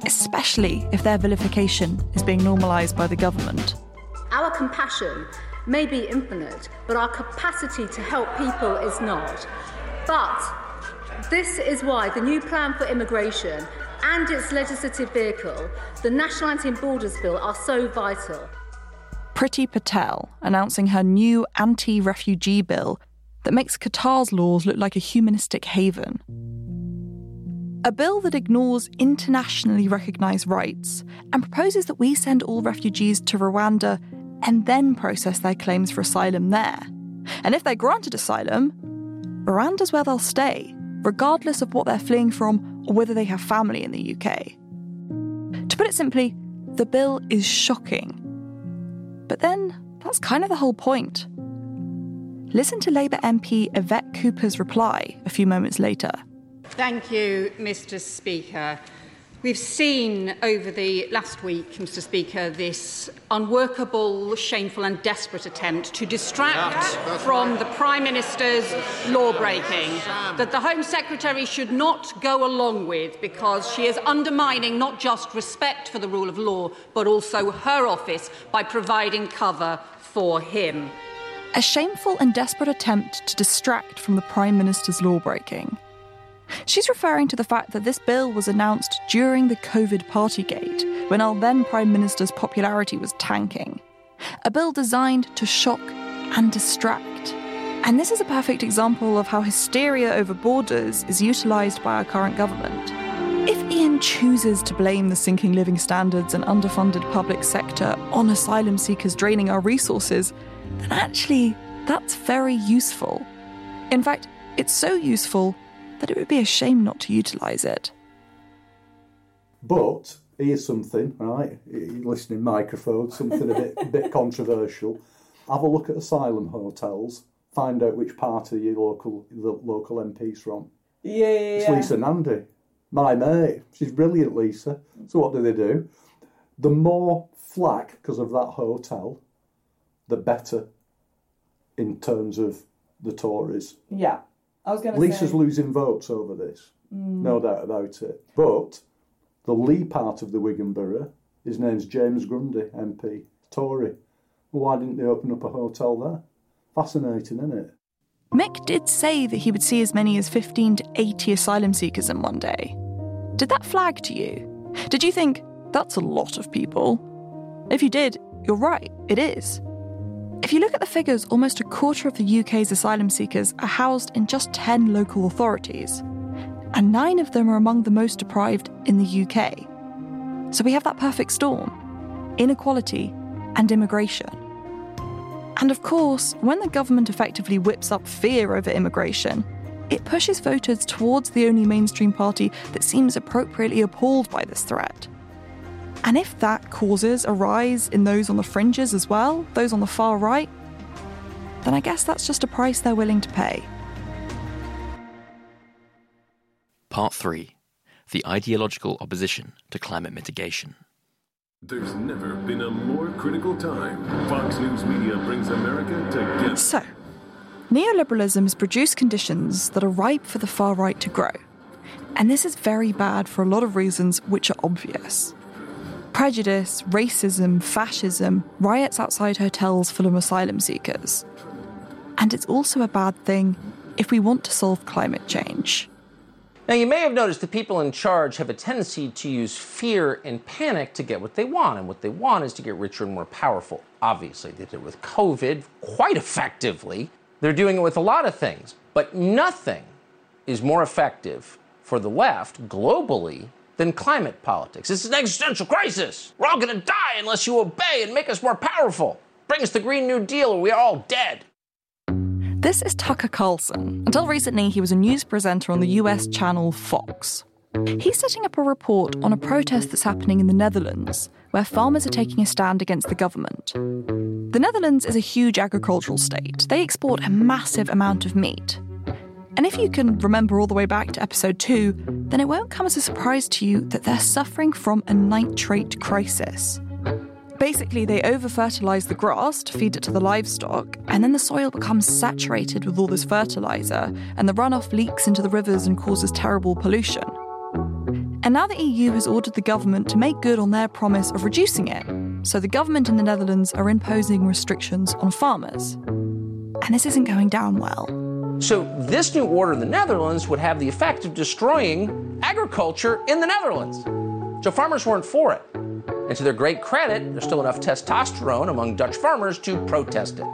especially if their vilification is being normalised by the government. Our compassion may be infinite, but our capacity to help people is not. But this is why the new plan for immigration and its legislative vehicle, the Nationality and Borders Bill, are so vital. Priti Patel announcing her new anti refugee bill that makes Qatar's laws look like a humanistic haven. A bill that ignores internationally recognised rights and proposes that we send all refugees to Rwanda and then process their claims for asylum there. And if they're granted asylum, Rwanda's where they'll stay, regardless of what they're fleeing from or whether they have family in the UK. To put it simply, the bill is shocking. But then, that's kind of the whole point. Listen to Labour MP Yvette Cooper's reply a few moments later. Thank you, Mr. Speaker. We've seen over the last week, Mr. Speaker, this unworkable, shameful, and desperate attempt to distract yeah, from right. the Prime Minister's law breaking that the Home Secretary should not go along with because she is undermining not just respect for the rule of law, but also her office by providing cover for him. a shameful and desperate attempt to distract from the Prime Minister's lawbreaking. She's referring to the fact that this bill was announced during the COVID partygate, when our then Prime Minister's popularity was tanking. A bill designed to shock and distract. And this is a perfect example of how hysteria over borders is utilised by our current government. If Ian chooses to blame the sinking living standards and underfunded public sector on asylum seekers draining our resources, then actually, that's very useful. In fact, it's so useful that it would be a shame not to utilise it. But here's something, right? Listening microphone, something a bit, (laughs) bit controversial. Have a look at asylum hotels. Find out which part of your local the local MP's from. Yeah, yeah, It's. Lisa Nandy, my mate. She's brilliant, Lisa. So what do they do? The more flack because of that hotel, the better in terms of the Tories. Yeah. I was going to Lisa's say. losing votes over this, Mm. no doubt about it. But the Leigh part of the Wigan Borough, his name's James Grundy, MP, Tory. Why didn't they open up a hotel there? Fascinating, isn't it? Mick did say that he would see as many as 15 to 80 asylum seekers in one day. Did that flag to you? Did you think, that's a lot of people? If you did, you're right, it is. If you look at the figures, almost a quarter of the UK's asylum seekers are housed in just 10 local authorities, and nine of them are among the most deprived in the UK. So we have that perfect storm inequality and immigration. And of course, when the government effectively whips up fear over immigration, it pushes voters towards the only mainstream party that seems appropriately appalled by this threat. And if that causes a rise in those on the fringes as well, those on the far right, then I guess that's just a price they're willing to pay. Part 3 The Ideological Opposition to Climate Mitigation. There's never been a more critical time. Fox News Media brings America together. So, neoliberalism has produced conditions that are ripe for the far right to grow. And this is very bad for a lot of reasons which are obvious prejudice, racism, fascism, riots outside hotels full of asylum seekers. And it's also a bad thing if we want to solve climate change. Now, you may have noticed the people in charge have a tendency to use fear and panic to get what they want, and what they want is to get richer and more powerful. Obviously, they did it with COVID quite effectively. They're doing it with a lot of things, but nothing is more effective for the left globally than climate politics. This is an existential crisis. We're all going to die unless you obey and make us more powerful. Bring us the Green New Deal, or we are all dead. This is Tucker Carlson. Until recently, he was a news presenter on the US channel Fox. He's setting up a report on a protest that's happening in the Netherlands, where farmers are taking a stand against the government. The Netherlands is a huge agricultural state. They export a massive amount of meat. And if you can remember all the way back to episode 2, then it won't come as a surprise to you that they're suffering from a nitrate crisis. Basically, they over fertilize the grass to feed it to the livestock, and then the soil becomes saturated with all this fertilizer, and the runoff leaks into the rivers and causes terrible pollution. And now the EU has ordered the government to make good on their promise of reducing it, so the government in the Netherlands are imposing restrictions on farmers. And this isn't going down well. So, this new order in the Netherlands would have the effect of destroying agriculture in the Netherlands. So, farmers weren't for it. And to their great credit, there's still enough testosterone among Dutch farmers to protest it.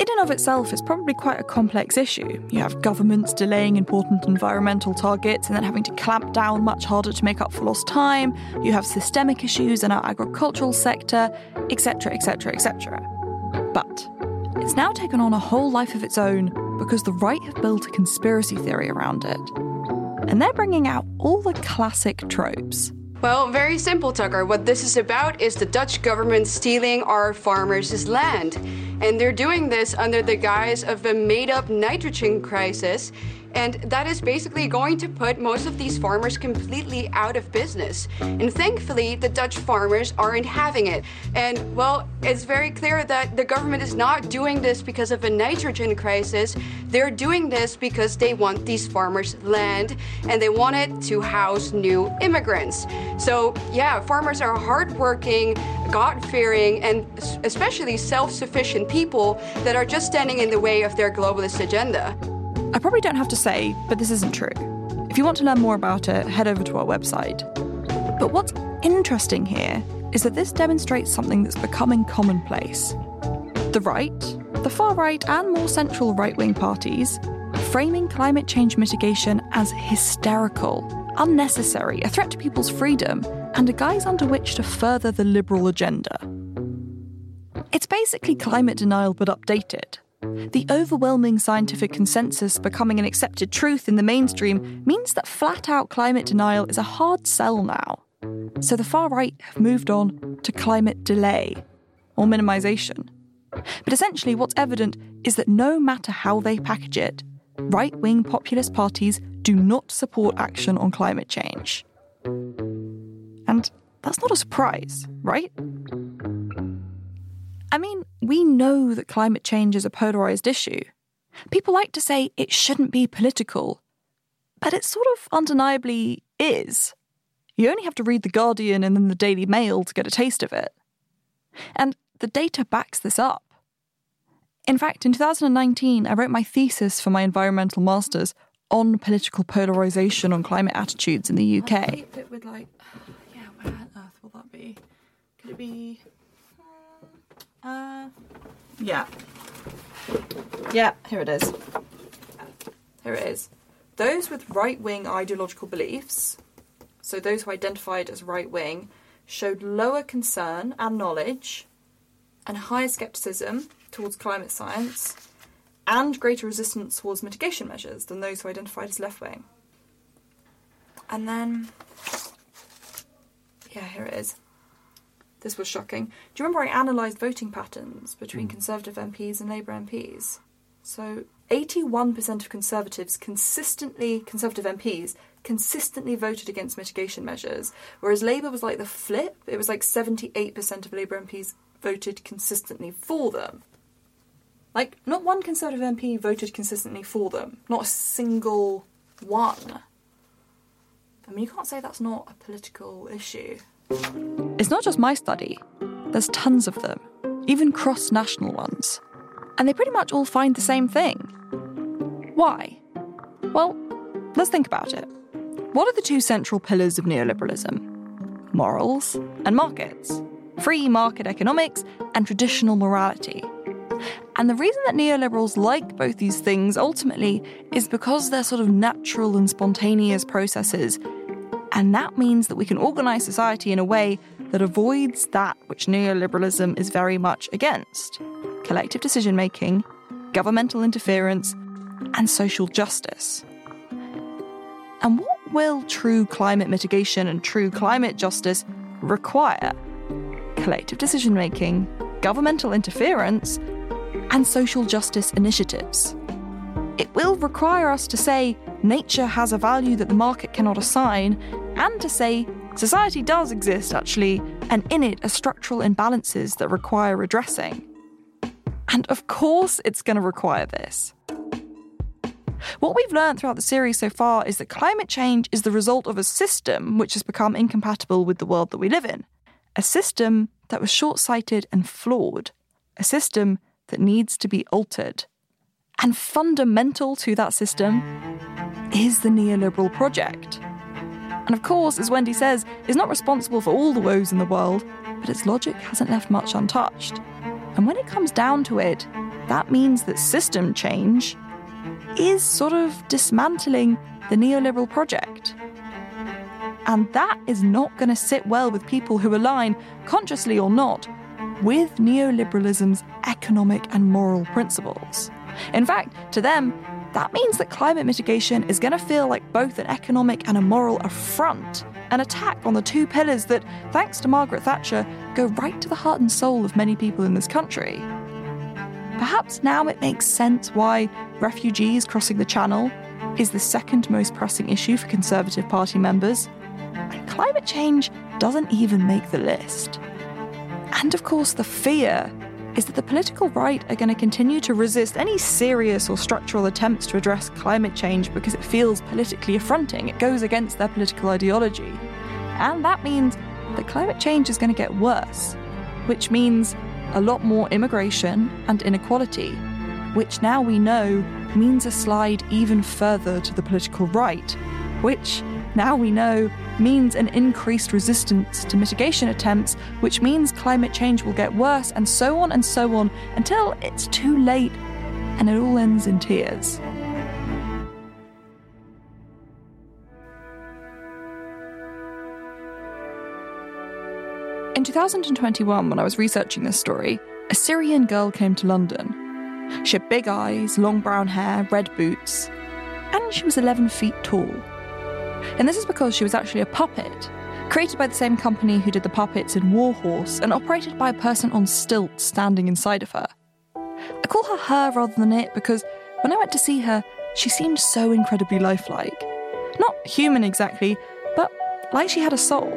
In and of itself, it's probably quite a complex issue. You have governments delaying important environmental targets and then having to clamp down much harder to make up for lost time. You have systemic issues in our agricultural sector, etc., etc., etc. But it's now taken on a whole life of its own because the right have built a conspiracy theory around it. And they're bringing out all the classic tropes. Well, very simple, Tucker. What this is about is the Dutch government stealing our farmers' land. And they're doing this under the guise of a made up nitrogen crisis. And that is basically going to put most of these farmers completely out of business. And thankfully, the Dutch farmers aren't having it. And well, it's very clear that the government is not doing this because of a nitrogen crisis. They're doing this because they want these farmers' land and they want it to house new immigrants. So, yeah, farmers are hardworking, God fearing and especially self sufficient people that are just standing in the way of their globalist agenda. I probably don't have to say, but this isn't true. If you want to learn more about it, head over to our website. But what's interesting here is that this demonstrates something that's becoming commonplace. The right, the far right, and more central right wing parties framing climate change mitigation as hysterical, unnecessary, a threat to people's freedom, and a guise under which to further the liberal agenda. It's basically climate denial but updated. The overwhelming scientific consensus becoming an accepted truth in the mainstream means that flat out climate denial is a hard sell now. So the far right have moved on to climate delay or minimisation. But essentially, what's evident is that no matter how they package it, right wing populist parties do not support action on climate change. And that's not a surprise, right? I mean, we know that climate change is a polarised issue. People like to say it shouldn't be political, but it sort of undeniably is. You only have to read The Guardian and then the Daily Mail to get a taste of it. And the data backs this up. In fact, in 2019, I wrote my thesis for my environmental masters on political polarisation on climate attitudes in the UK. it with like, (sighs) yeah, where on earth will that be? Could it be? Uh, yeah. Yeah, here it is. Here it is. Those with right wing ideological beliefs, so those who identified as right wing, showed lower concern and knowledge and higher scepticism towards climate science and greater resistance towards mitigation measures than those who identified as left wing. And then, yeah, here it is. This was shocking. Do you remember I analysed voting patterns between hmm. Conservative MPs and Labour MPs? So, 81% of Conservatives consistently, Conservative MPs, consistently voted against mitigation measures, whereas Labour was like the flip. It was like 78% of Labour MPs voted consistently for them. Like, not one Conservative MP voted consistently for them. Not a single one. I mean, you can't say that's not a political issue. It's not just my study, there's tons of them, even cross national ones. And they pretty much all find the same thing. Why? Well, let's think about it. What are the two central pillars of neoliberalism? Morals and markets. Free market economics and traditional morality. And the reason that neoliberals like both these things ultimately is because they're sort of natural and spontaneous processes. And that means that we can organise society in a way that avoids that which neoliberalism is very much against collective decision making, governmental interference, and social justice. And what will true climate mitigation and true climate justice require? Collective decision making, governmental interference, and social justice initiatives. It will require us to say nature has a value that the market cannot assign, and to say society does exist actually, and in it are structural imbalances that require addressing. And of course, it's going to require this. What we've learned throughout the series so far is that climate change is the result of a system which has become incompatible with the world that we live in. A system that was short sighted and flawed. A system that needs to be altered. And fundamental to that system is the neoliberal project. And of course, as Wendy says, is not responsible for all the woes in the world, but its logic hasn't left much untouched. And when it comes down to it, that means that system change is sort of dismantling the neoliberal project. And that is not going to sit well with people who align, consciously or not, with neoliberalism's economic and moral principles. In fact, to them, that means that climate mitigation is going to feel like both an economic and a moral affront, an attack on the two pillars that, thanks to Margaret Thatcher, go right to the heart and soul of many people in this country. Perhaps now it makes sense why refugees crossing the Channel is the second most pressing issue for Conservative Party members, and climate change doesn't even make the list. And of course, the fear is that the political right are going to continue to resist any serious or structural attempts to address climate change because it feels politically affronting. It goes against their political ideology. And that means that climate change is going to get worse. which means a lot more immigration and inequality, which now we know means a slide even further to the political right, which now we know means an increased resistance to mitigation attempts, which means climate change will get worse, and so on and so on until it's too late and it all ends in tears. In 2021, when I was researching this story, a Syrian girl came to London. She had big eyes, long brown hair, red boots, and she was 11 feet tall. And this is because she was actually a puppet, created by the same company who did the puppets in Warhorse and operated by a person on stilts standing inside of her. I call her her rather than it because when I went to see her, she seemed so incredibly lifelike. Not human exactly, but like she had a soul.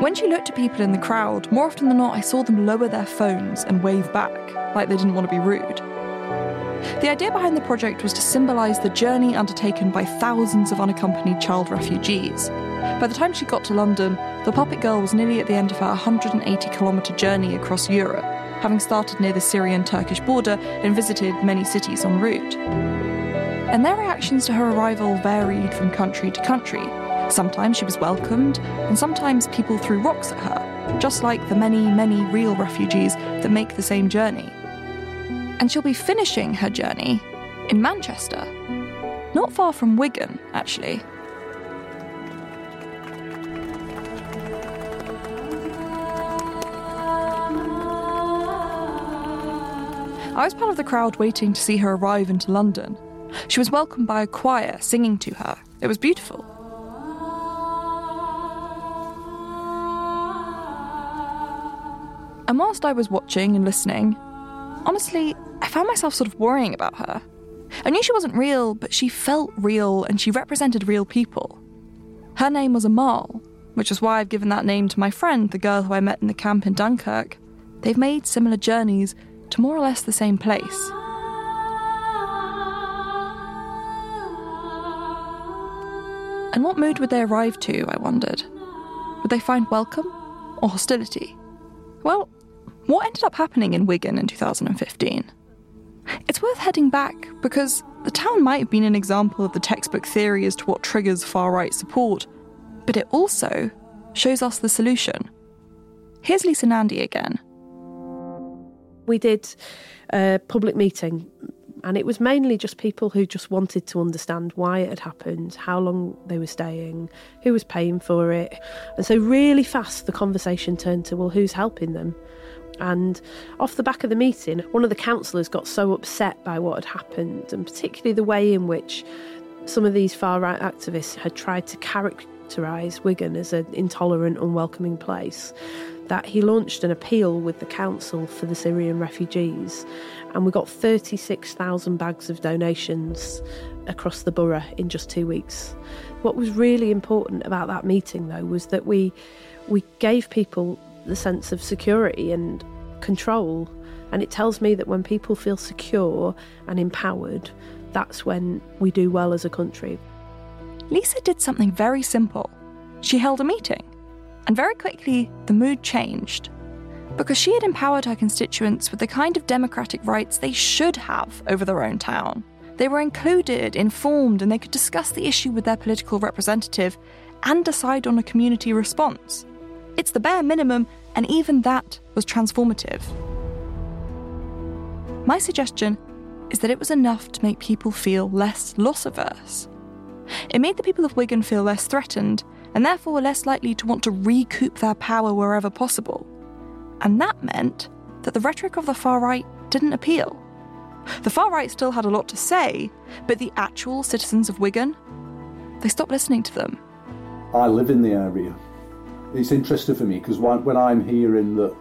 When she looked at people in the crowd, more often than not, I saw them lower their phones and wave back, like they didn't want to be rude. The idea behind the project was to symbolise the journey undertaken by thousands of unaccompanied child refugees. By the time she got to London, the puppet girl was nearly at the end of her 180 kilometre journey across Europe, having started near the Syrian Turkish border and visited many cities en route. And their reactions to her arrival varied from country to country, Sometimes she was welcomed, and sometimes people threw rocks at her, just like the many, many real refugees that make the same journey. And she'll be finishing her journey in Manchester, not far from Wigan, actually. I was part of the crowd waiting to see her arrive into London. She was welcomed by a choir singing to her. It was beautiful. And whilst I was watching and listening, honestly, I found myself sort of worrying about her. I knew she wasn't real, but she felt real and she represented real people. Her name was Amal, which is why I've given that name to my friend, the girl who I met in the camp in Dunkirk. They've made similar journeys to more or less the same place. And what mood would they arrive to, I wondered? Would they find welcome or hostility? Well, what ended up happening in Wigan in 2015? It's worth heading back because the town might have been an example of the textbook theory as to what triggers far right support, but it also shows us the solution. Here's Lisa Nandy again. We did a public meeting, and it was mainly just people who just wanted to understand why it had happened, how long they were staying, who was paying for it. And so, really fast, the conversation turned to, well, who's helping them? And off the back of the meeting, one of the councillors got so upset by what had happened, and particularly the way in which some of these far right activists had tried to characterise Wigan as an intolerant, unwelcoming place, that he launched an appeal with the council for the Syrian refugees. And we got 36,000 bags of donations across the borough in just two weeks. What was really important about that meeting, though, was that we we gave people the sense of security and control. And it tells me that when people feel secure and empowered, that's when we do well as a country. Lisa did something very simple. She held a meeting, and very quickly the mood changed. Because she had empowered her constituents with the kind of democratic rights they should have over their own town. They were included, informed, and they could discuss the issue with their political representative and decide on a community response. It's the bare minimum, and even that was transformative. My suggestion is that it was enough to make people feel less loss averse. It made the people of Wigan feel less threatened, and therefore were less likely to want to recoup their power wherever possible. And that meant that the rhetoric of the far right didn't appeal. The far right still had a lot to say, but the actual citizens of Wigan, they stopped listening to them. I live in the area. It's interesting for me because when I'm hearing that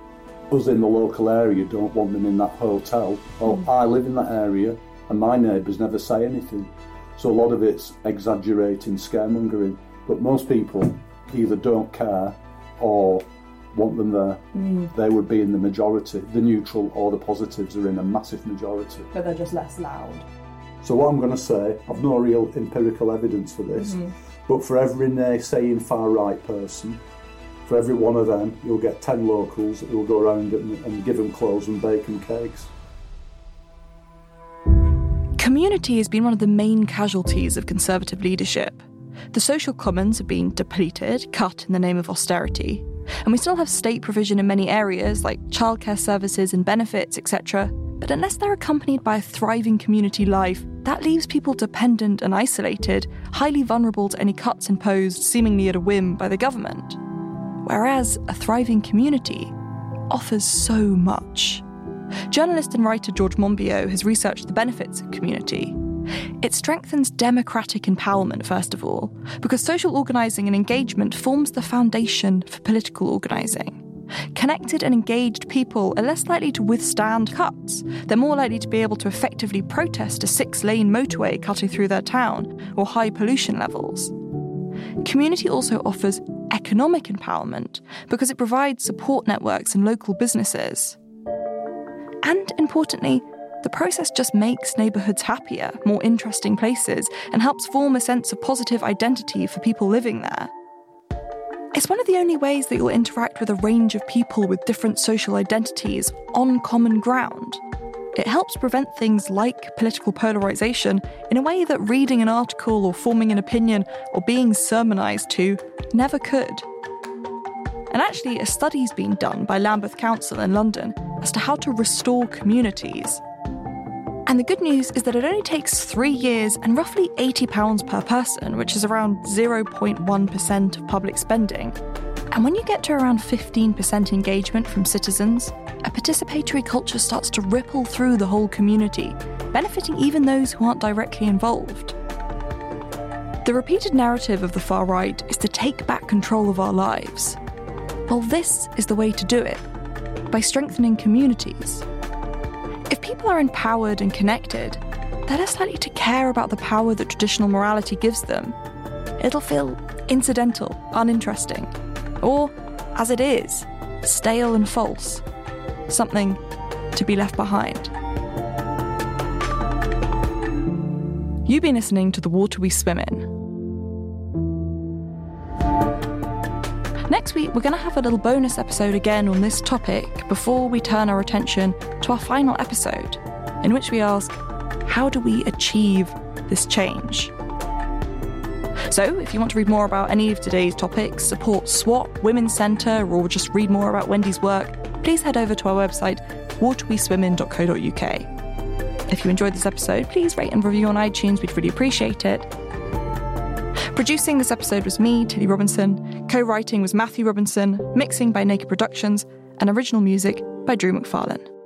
us in the local area don't want them in that hotel, well, mm. I live in that area and my neighbours never say anything. So a lot of it's exaggerating, scaremongering. But most people either don't care or want them there. Mm. They would be in the majority. The neutral or the positives are in a massive majority. But they're just less loud. So what I'm going to say, I've no real empirical evidence for this, mm-hmm. but for every naysaying far right person, For every one of them, you'll get 10 locals who will go around and, and give them clothes and bake them cakes. Community has been one of the main casualties of Conservative leadership. The social commons have been depleted, cut in the name of austerity, and we still have state provision in many areas like childcare services and benefits, etc. But unless they're accompanied by a thriving community life, that leaves people dependent and isolated, highly vulnerable to any cuts imposed seemingly at a whim by the government. Whereas a thriving community offers so much. Journalist and writer George Monbiot has researched the benefits of community. It strengthens democratic empowerment, first of all, because social organising and engagement forms the foundation for political organising. Connected and engaged people are less likely to withstand cuts. They're more likely to be able to effectively protest a six lane motorway cutting through their town or high pollution levels. Community also offers economic empowerment because it provides support networks and local businesses. And importantly, the process just makes neighbourhoods happier, more interesting places, and helps form a sense of positive identity for people living there. It's one of the only ways that you'll interact with a range of people with different social identities on common ground. It helps prevent things like political polarisation in a way that reading an article or forming an opinion or being sermonised to never could. And actually, a study's been done by Lambeth Council in London as to how to restore communities. And the good news is that it only takes three years and roughly £80 per person, which is around 0.1% of public spending. And when you get to around 15% engagement from citizens, a participatory culture starts to ripple through the whole community, benefiting even those who aren't directly involved. The repeated narrative of the far right is to take back control of our lives. Well, this is the way to do it by strengthening communities. If people are empowered and connected, they're less likely to care about the power that traditional morality gives them. It'll feel incidental, uninteresting, or, as it is, stale and false. Something to be left behind. You've been listening to The Water We Swim In. Next week, we're going to have a little bonus episode again on this topic before we turn our attention to our final episode, in which we ask how do we achieve this change? So, if you want to read more about any of today's topics, support SWAP, Women's Centre, or just read more about Wendy's work, please head over to our website, waterweswimmin.co.uk. If you enjoyed this episode, please rate and review on iTunes, we'd really appreciate it. Producing this episode was me, Tilly Robinson. Co writing was Matthew Robinson, mixing by Naked Productions, and original music by Drew McFarlane.